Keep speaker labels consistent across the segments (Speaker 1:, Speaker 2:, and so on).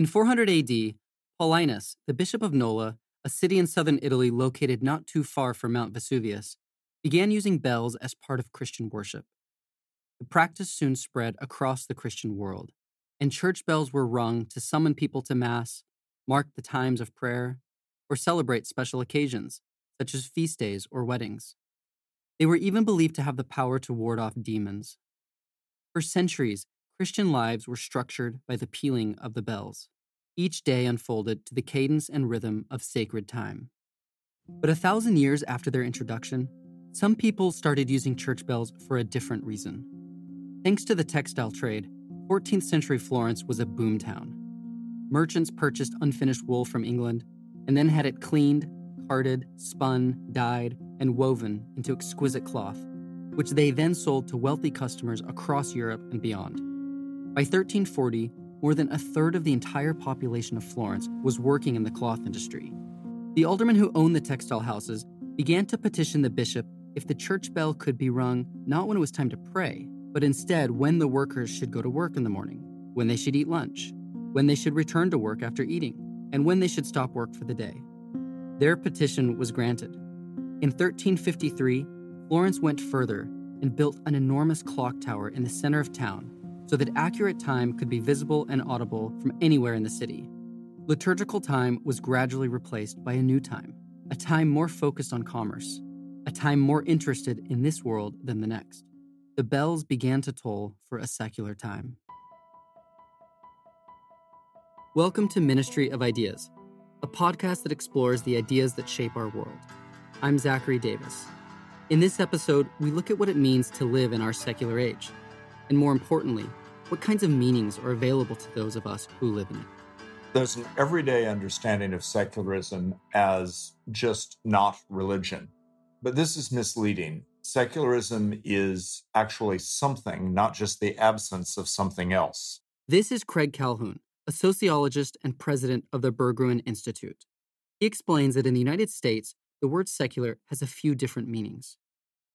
Speaker 1: In 400 AD, Paulinus, the bishop of Nola, a city in southern Italy located not too far from Mount Vesuvius, began using bells as part of Christian worship. The practice soon spread across the Christian world, and church bells were rung to summon people to Mass, mark the times of prayer, or celebrate special occasions, such as feast days or weddings. They were even believed to have the power to ward off demons. For centuries, Christian lives were structured by the pealing of the bells. Each day unfolded to the cadence and rhythm of sacred time. But a thousand years after their introduction, some people started using church bells for a different reason. Thanks to the textile trade, 14th century Florence was a boomtown. Merchants purchased unfinished wool from England and then had it cleaned, carded, spun, dyed, and woven into exquisite cloth, which they then sold to wealthy customers across Europe and beyond. By 1340, more than a third of the entire population of Florence was working in the cloth industry. The aldermen who owned the textile houses began to petition the bishop if the church bell could be rung not when it was time to pray, but instead when the workers should go to work in the morning, when they should eat lunch, when they should return to work after eating, and when they should stop work for the day. Their petition was granted. In 1353, Florence went further and built an enormous clock tower in the center of town so that accurate time could be visible and audible from anywhere in the city. Liturgical time was gradually replaced by a new time, a time more focused on commerce, a time more interested in this world than the next. The bells began to toll for a secular time. Welcome to Ministry of Ideas, a podcast that explores the ideas that shape our world. I'm Zachary Davis. In this episode, we look at what it means to live in our secular age, and more importantly, what kinds of meanings are available to those of us who live in it?
Speaker 2: There's an everyday understanding of secularism as just not religion. But this is misleading. Secularism is actually something, not just the absence of something else.
Speaker 1: This is Craig Calhoun, a sociologist and president of the Berggruen Institute. He explains that in the United States, the word secular has a few different meanings.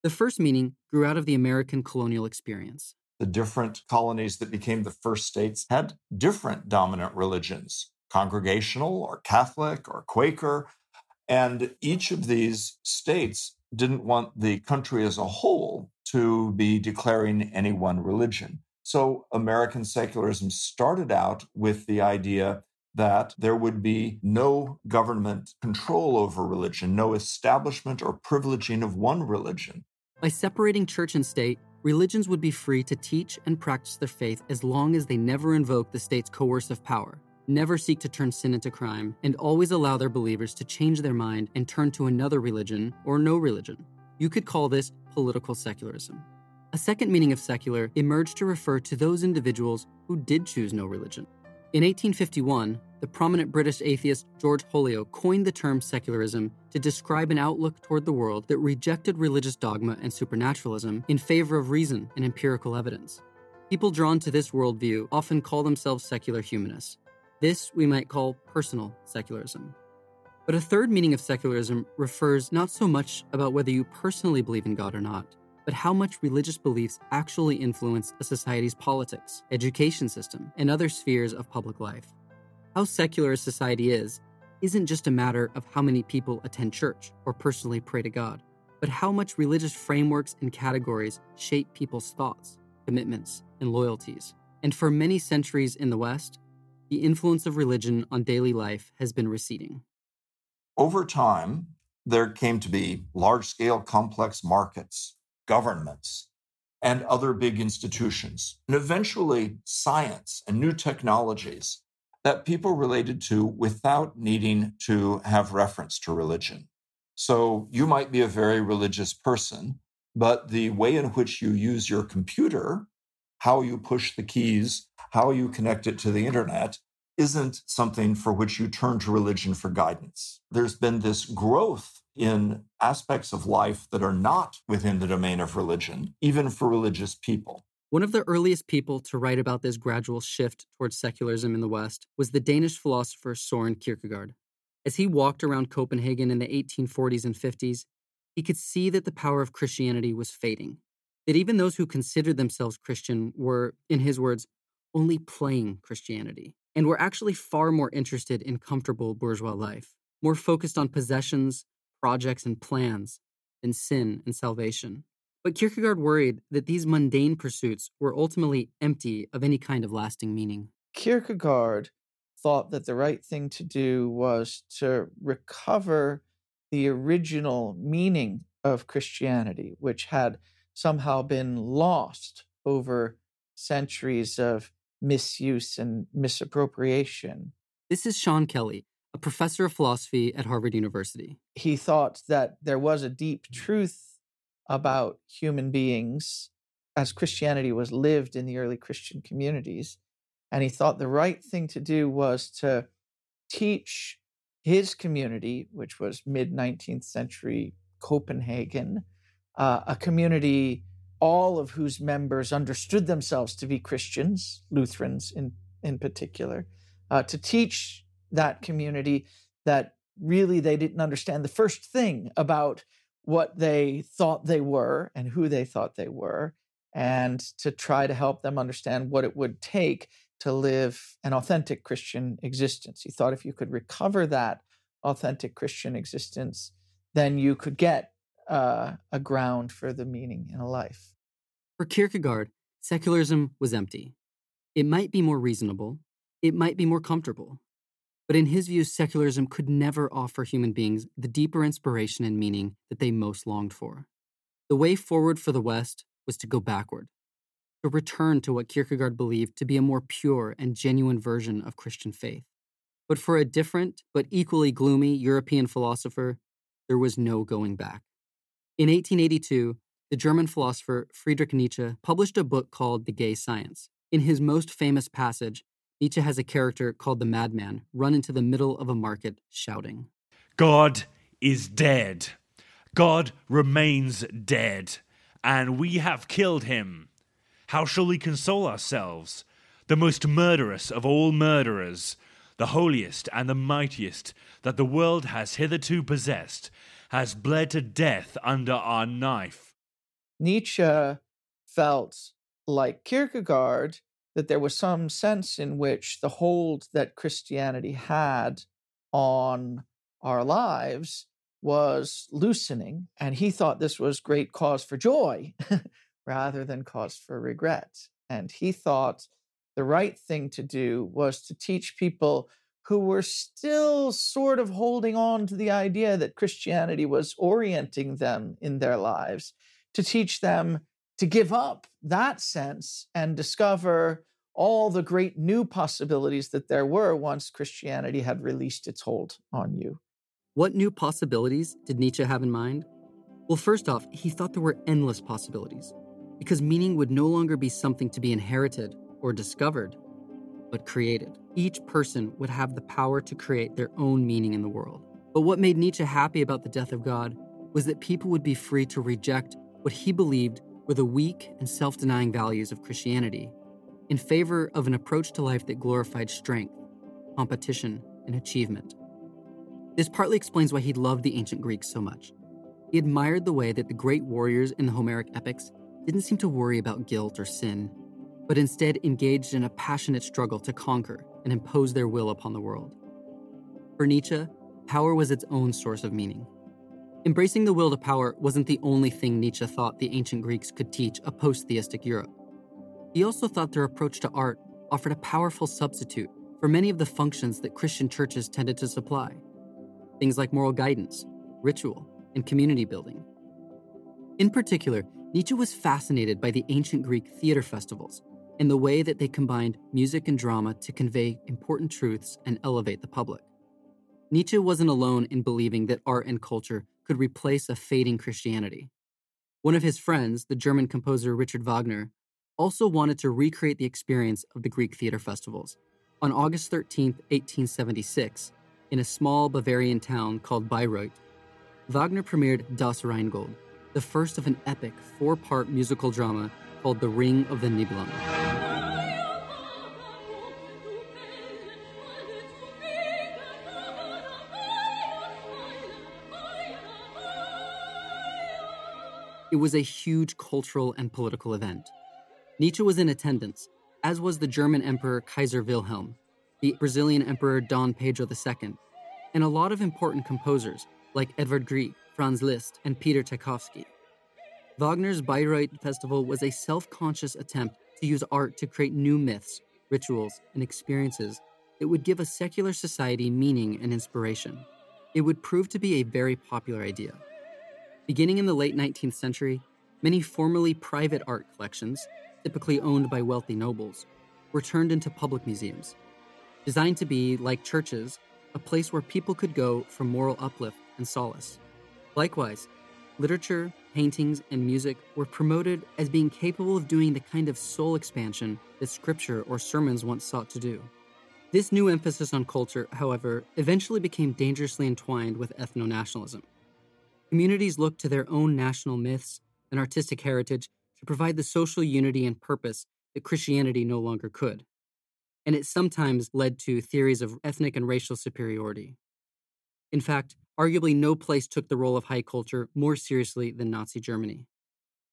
Speaker 1: The first meaning grew out of the American colonial experience
Speaker 2: the different colonies that became the first states had different dominant religions congregational or Catholic or Quaker. And each of these states didn't want the country as a whole to be declaring any one religion. So American secularism started out with the idea that there would be no government control over religion, no establishment or privileging of one religion.
Speaker 1: By separating church and state, religions would be free to teach and practice their faith as long as they never invoke the state's coercive power, never seek to turn sin into crime, and always allow their believers to change their mind and turn to another religion or no religion. You could call this political secularism. A second meaning of secular emerged to refer to those individuals who did choose no religion. In 1851, the prominent British atheist George Holyoake coined the term secularism to describe an outlook toward the world that rejected religious dogma and supernaturalism in favor of reason and empirical evidence. People drawn to this worldview often call themselves secular humanists. This we might call personal secularism. But a third meaning of secularism refers not so much about whether you personally believe in God or not, but how much religious beliefs actually influence a society's politics, education system, and other spheres of public life. How secular a society is isn't just a matter of how many people attend church or personally pray to God, but how much religious frameworks and categories shape people's thoughts, commitments, and loyalties. And for many centuries in the West, the influence of religion on daily life has been receding.
Speaker 2: Over time, there came to be large scale complex markets, governments, and other big institutions, and eventually science and new technologies that people related to without needing to have reference to religion. So you might be a very religious person, but the way in which you use your computer, how you push the keys, how you connect it to the internet, isn't something for which you turn to religion for guidance. There's been this growth in aspects of life that are not within the domain of religion, even for religious people.
Speaker 1: One of the earliest people to write about this gradual shift towards secularism in the West was the Danish philosopher Soren Kierkegaard. As he walked around Copenhagen in the 1840s and 50s, he could see that the power of Christianity was fading. That even those who considered themselves Christian were, in his words, only playing Christianity. and were actually far more interested in comfortable bourgeois life, more focused on possessions, projects, and plans than sin and salvation. But Kierkegaard worried that these mundane pursuits were ultimately empty of any kind of lasting meaning.
Speaker 3: Kierkegaard thought that the right thing to do was to recover the original meaning of Christianity, which had somehow been lost over centuries of misuse and misappropriation.
Speaker 1: This is Sean Kelly, a professor of philosophy at Harvard University.
Speaker 3: He thought that there was a deep truth about human beings as Christianity was lived in the early Christian communities. And he thought the right thing to do was to teach his community, which was mid 19th century Copenhagen, uh, a community all of whose members understood themselves to be Christians, Lutherans in, in particular, uh, to teach that community that really they didn't understand the first thing about what they thought they were and who they thought they were, and to try to help them understand what it would take to live an authentic Christian existence. He thought if you could recover that authentic Christian existence, then you could get uh, a ground for the meaning in a life.
Speaker 1: For Kierkegaard, secularism was empty. It might be more reasonable, it might be more comfortable, but in his view, secularism could never offer human beings the deeper inspiration and meaning that they most longed for. The way forward for the West was to go backward, to return to what Kierkegaard believed to be a more pure and genuine version of Christian faith. But for a different but equally gloomy European philosopher, there was no going back. In 1882, the German philosopher Friedrich Nietzsche published a book called The Gay Science. In his most famous passage, Nietzsche has a character called the Madman run into the middle of a market shouting,
Speaker 4: God is dead. God remains dead, and we have killed him. How shall we console ourselves? The most murderous of all murderers, the holiest and the mightiest that the world has hitherto possessed, has bled to death under our knife.
Speaker 3: Nietzsche felt like Kierkegaard that there was some sense in which the hold that Christianity had on our lives was loosening. And he thought this was great cause for joy rather than cause for regret. And he thought the right thing to do was to teach people who were still sort of holding on to the idea that Christianity was orienting them in their lives, to teach them to give up that sense and discover all the great new possibilities that there were once Christianity had released its hold on you.
Speaker 1: What new possibilities did Nietzsche have in mind? Well, first off, he thought there were endless possibilities, because meaning would no longer be something to be inherited or discovered, but created. Each person would have the power to create their own meaning in the world. But what made Nietzsche happy about the death of God was that people would be free to reject what he believed were the weak and self denying values of Christianity in favor of an approach to life that glorified strength, competition, and achievement. This partly explains why he loved the ancient Greeks so much. He admired the way that the great warriors in the Homeric epics didn't seem to worry about guilt or sin, but instead engaged in a passionate struggle to conquer and impose their will upon the world. For Nietzsche, power was its own source of meaning. Embracing the will to power wasn't the only thing Nietzsche thought the ancient Greeks could teach a post theistic Europe. He also thought their approach to art offered a powerful substitute for many of the functions that Christian churches tended to supply things like moral guidance, ritual, and community building. In particular, Nietzsche was fascinated by the ancient Greek theater festivals and the way that they combined music and drama to convey important truths and elevate the public. Nietzsche wasn't alone in believing that art and culture could replace a fading Christianity. One of his friends, the German composer Richard Wagner, also wanted to recreate the experience of the Greek theater festivals. On August 13, 1876, in a small Bavarian town called Bayreuth, Wagner premiered Das Rheingold, the first of an epic four part musical drama called The Ring of the Nibelung. It was a huge cultural and political event. Nietzsche was in attendance, as was the German Emperor Kaiser Wilhelm, the Brazilian Emperor Dom Pedro II, and a lot of important composers like Edvard Grieg, Franz Liszt, and Peter Tchaikovsky. Wagner's Bayreuth Festival was a self conscious attempt to use art to create new myths, rituals, and experiences that would give a secular society meaning and inspiration. It would prove to be a very popular idea. Beginning in the late 19th century, many formerly private art collections, typically owned by wealthy nobles, were turned into public museums, designed to be, like churches, a place where people could go for moral uplift and solace. Likewise, literature, paintings, and music were promoted as being capable of doing the kind of soul expansion that scripture or sermons once sought to do. This new emphasis on culture, however, eventually became dangerously entwined with ethno nationalism. Communities looked to their own national myths and artistic heritage to provide the social unity and purpose that Christianity no longer could. And it sometimes led to theories of ethnic and racial superiority. In fact, arguably no place took the role of high culture more seriously than Nazi Germany.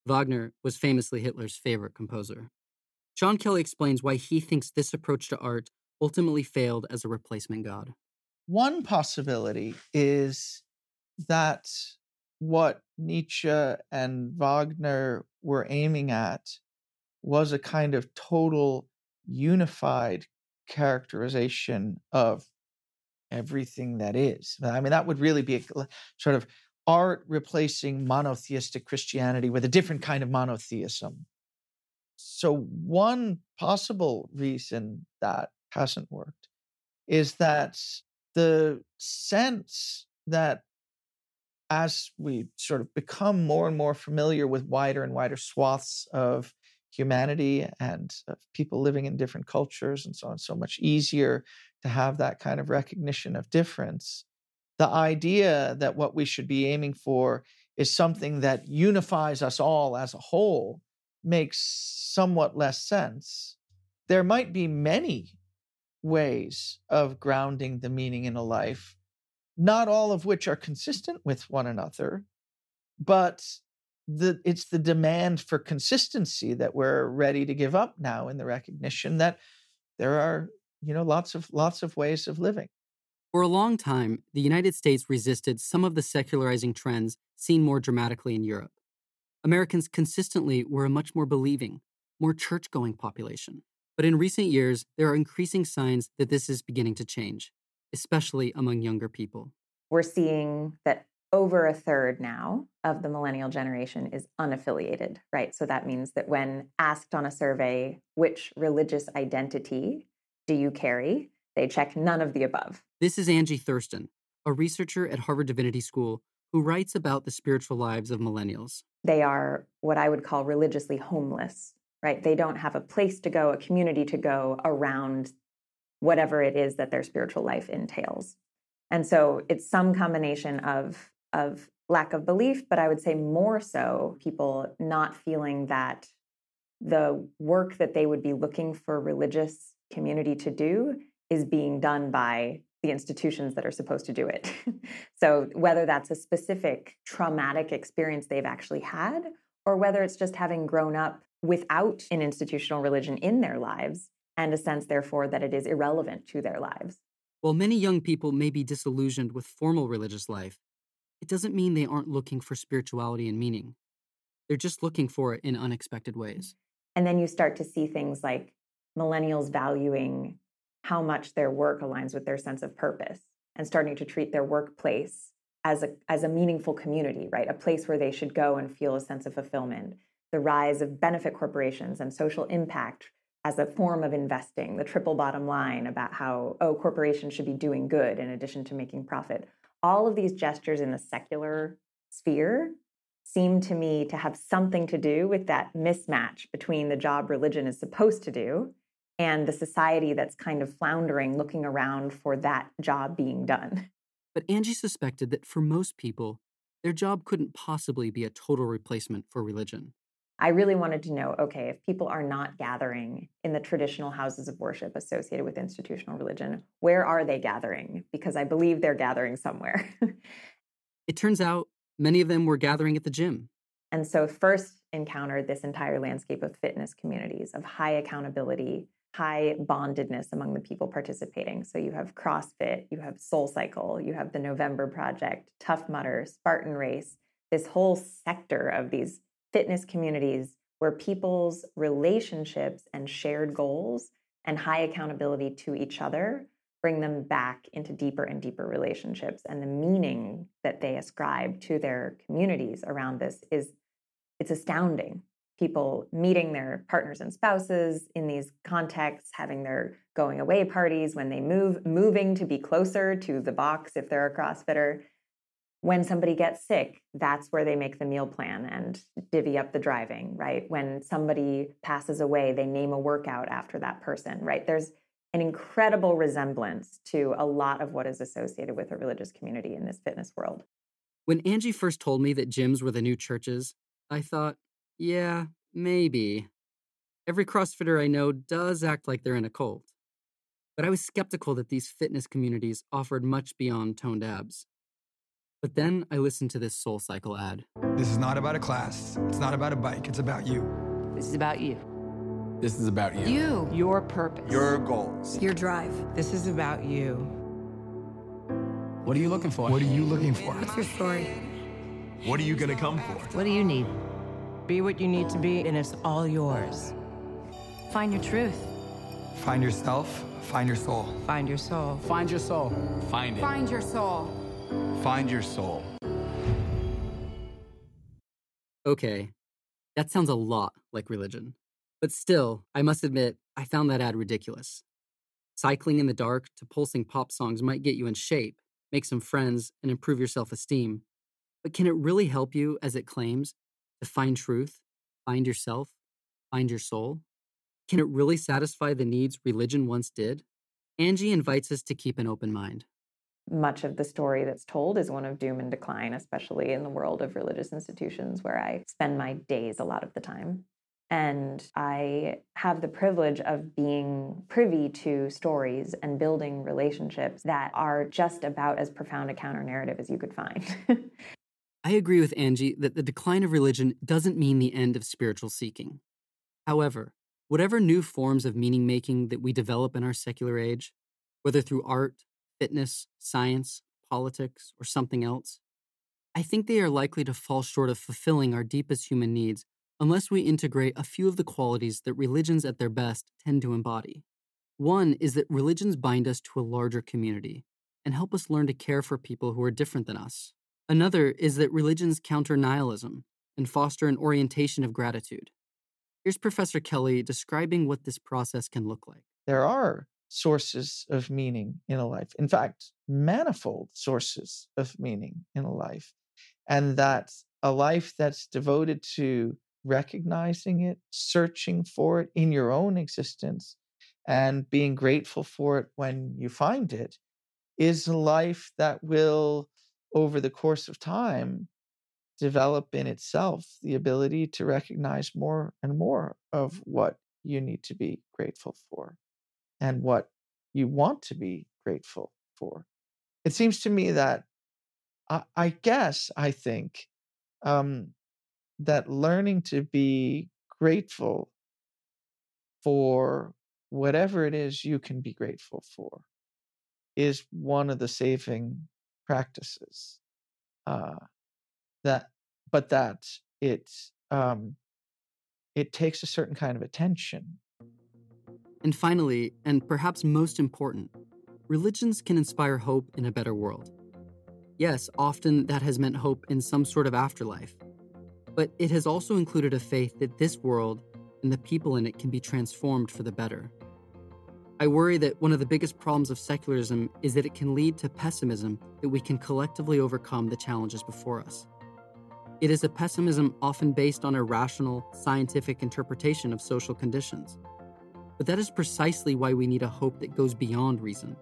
Speaker 1: Wagner was famously Hitler's favorite composer. Sean Kelly explains why he thinks this approach to art ultimately failed as a replacement god.
Speaker 3: One possibility is that what Nietzsche and Wagner were aiming at was a kind of total unified characterization of everything that is. I mean, that would really be a sort of art replacing monotheistic Christianity with a different kind of monotheism. So, one possible reason that hasn't worked is that the sense that as we sort of become more and more familiar with wider and wider swaths of humanity and of people living in different cultures and so on, so much easier to have that kind of recognition of difference. The idea that what we should be aiming for is something that unifies us all as a whole makes somewhat less sense. There might be many ways of grounding the meaning in a life not all of which are consistent with one another, but the it's the demand for consistency that we're ready to give up now in the recognition that there are you know lots of lots of ways of living.
Speaker 1: For a long time the united states resisted some of the secularizing trends seen more dramatically in europe. Americans consistently were a much more believing more church-going population. But in recent years there are increasing signs that this is beginning to change especially among younger people.
Speaker 5: We're seeing that over a third now of the millennial generation is unaffiliated, right? So that means that when asked on a survey, which religious identity do you carry? They check none of the above.
Speaker 1: This is Angie Thurston, a researcher at Harvard Divinity School who writes about the spiritual lives of millennials.
Speaker 5: They are what I would call religiously homeless, right? They don't have a place to go, a community to go around whatever it is that their spiritual life entails. And so it's some combination of of lack of belief, but I would say more so people not feeling that the work that they would be looking for religious community to do is being done by the institutions that are supposed to do it. so whether that's a specific traumatic experience they've actually had or whether it's just having grown up without an institutional religion in their lives and a sense, therefore, that it is irrelevant to their lives.
Speaker 1: While many young people may be disillusioned with formal religious life, it doesn't mean they aren't looking for spirituality and meaning. They're just looking for it in unexpected ways.
Speaker 5: And then you start to see things like millennials valuing how much their work aligns with their sense of purpose and starting to treat their workplace as a, as a meaningful community, right? A place where they should go and feel a sense of fulfillment. The rise of benefit corporations and social impact as a form of investing, the triple bottom line about how, oh, corporations should be doing good in addition to making profit. All of these gestures in the secular sphere seem to me to have something to do with that mismatch between the job religion is supposed to do and the society that's kind of floundering, looking around for that job being done.
Speaker 1: But Angie suspected that for most people, their job couldn't possibly be a total replacement for religion.
Speaker 5: I really wanted to know okay, if people are not gathering in the traditional houses of worship associated with institutional religion, where are they gathering? Because I believe they're gathering somewhere.
Speaker 1: it turns out many of them were gathering at the gym.
Speaker 5: And so, first encountered this entire landscape of fitness communities, of high accountability, high bondedness among the people participating. So you have CrossFit, you have Soul Cycle, you have the November Project, Tough Mudder, Spartan Race, this whole sector of these fitness communities where people's relationships and shared goals and high accountability to each other bring them back into deeper and deeper relationships. And the meaning that they ascribe to their communities around this is it's astounding. People meeting their partners and spouses in these contexts having their going away parties when they move moving to be closer to the box if they're a crossfitter when somebody gets sick, that's where they make the meal plan and divvy up the driving, right? When somebody passes away, they name a workout after that person, right? There's an incredible resemblance to a lot of what is associated with a religious community in this fitness world.
Speaker 1: When Angie first told me that gyms were the new churches, I thought, yeah, maybe. Every CrossFitter I know does act like they're in a cult. But I was skeptical that these fitness communities offered much beyond toned abs. But then I listened to this Soul Cycle ad.
Speaker 6: This is not about a class. It's not about a bike. It's about you.
Speaker 7: This is about you.
Speaker 8: This is about you.
Speaker 7: You. Your purpose.
Speaker 8: Your goals.
Speaker 7: Your drive.
Speaker 9: This is about you.
Speaker 8: What are you looking for?
Speaker 6: What are you looking for?
Speaker 9: What's your story?
Speaker 10: What are you going to come for?
Speaker 9: What do you need? Be what you need to be, and it's all yours.
Speaker 7: Find your truth.
Speaker 6: Find yourself. Find your soul.
Speaker 9: Find your soul.
Speaker 8: Find your soul.
Speaker 10: Find it.
Speaker 7: Find your soul.
Speaker 10: Find your soul.
Speaker 1: Okay, that sounds a lot like religion. But still, I must admit, I found that ad ridiculous. Cycling in the dark to pulsing pop songs might get you in shape, make some friends, and improve your self esteem. But can it really help you, as it claims, to find truth, find yourself, find your soul? Can it really satisfy the needs religion once did? Angie invites us to keep an open mind
Speaker 5: much of the story that's told is one of doom and decline, especially in the world of religious institutions where I spend my days a lot of the time. And I have the privilege of being privy to stories and building relationships that are just about as profound a counter narrative as you could find.
Speaker 1: I agree with Angie that the decline of religion doesn't mean the end of spiritual seeking. However, whatever new forms of meaning making that we develop in our secular age, whether through art, fitness, science, politics, or something else, I think they are likely to fall short of fulfilling our deepest human needs unless we integrate a few of the qualities that religions at their best tend to embody. One is that religions bind us to a larger community and help us learn to care for people who are different than us. Another is that religions counter nihilism and foster an orientation of gratitude. Here's Professor Kelly describing what this process can look like.
Speaker 3: There are sources of meaning in a life. In fact, manifold sources of meaning in a life. And that a life that's devoted to recognizing it, searching for it in your own existence, and being grateful for it when you find it is a life that will, over the course of time, develop in itself the ability to recognize more and more of what you need to be grateful for and what you want to be grateful for. It seems to me that I, I guess I think um, that learning to be grateful for whatever it is you can be grateful for is one of the saving practices. Uh, that, but that it um, it takes a certain kind of attention
Speaker 1: and finally, and perhaps most important, religions can inspire hope in a better world. Yes, often that has meant hope in some sort of afterlife, but it has also included a faith that this world and the people in it can be transformed for the better. I worry that one of the biggest problems of secularism is that it can lead to pessimism that we can collectively overcome the challenges before us. It is a pessimism often based on a rational, scientific interpretation of social conditions. But that is precisely why we need a hope that goes beyond reason,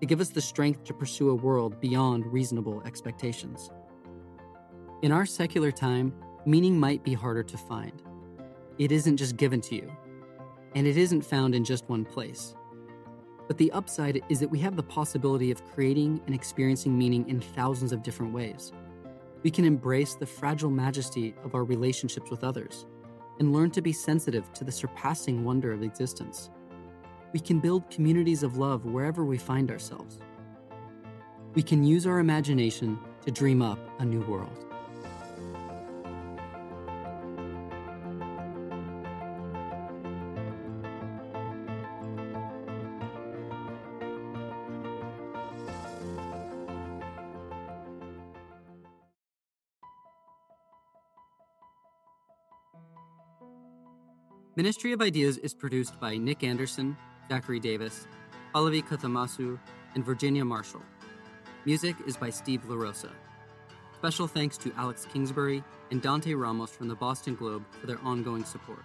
Speaker 1: to give us the strength to pursue a world beyond reasonable expectations. In our secular time, meaning might be harder to find. It isn't just given to you, and it isn't found in just one place. But the upside is that we have the possibility of creating and experiencing meaning in thousands of different ways. We can embrace the fragile majesty of our relationships with others and learn to be sensitive to the surpassing wonder of existence. We can build communities of love wherever we find ourselves. We can use our imagination to dream up a new world. Ministry of Ideas is produced by Nick Anderson, Zachary Davis, Pallavi Kathamasu, and Virginia Marshall. Music is by Steve LaRosa. Special thanks to Alex Kingsbury and Dante Ramos from the Boston Globe for their ongoing support.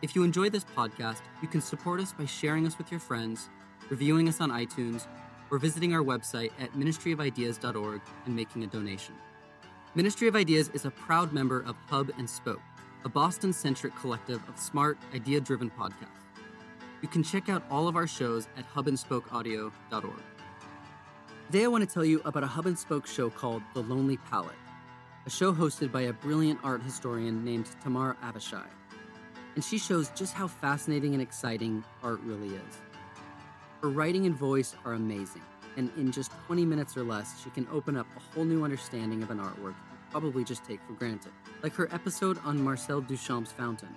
Speaker 1: If you enjoy this podcast, you can support us by sharing us with your friends, reviewing us on iTunes, or visiting our website at ministryofideas.org and making a donation. Ministry of Ideas is a proud member of Hub and Spoke, a Boston centric collective of smart, idea driven podcasts. You can check out all of our shows at hubandSpokeaudio.org. Today, I want to tell you about a Hub and Spoke show called The Lonely Palette, a show hosted by a brilliant art historian named Tamar Avishai. And she shows just how fascinating and exciting art really is. Her writing and voice are amazing, and in just 20 minutes or less, she can open up a whole new understanding of an artwork you probably just take for granted. Like her episode on Marcel Duchamp's Fountain.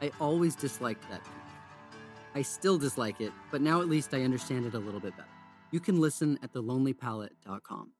Speaker 1: I always disliked that. I still dislike it, but now at least I understand it a little bit better. You can listen at thelonelypalette.com.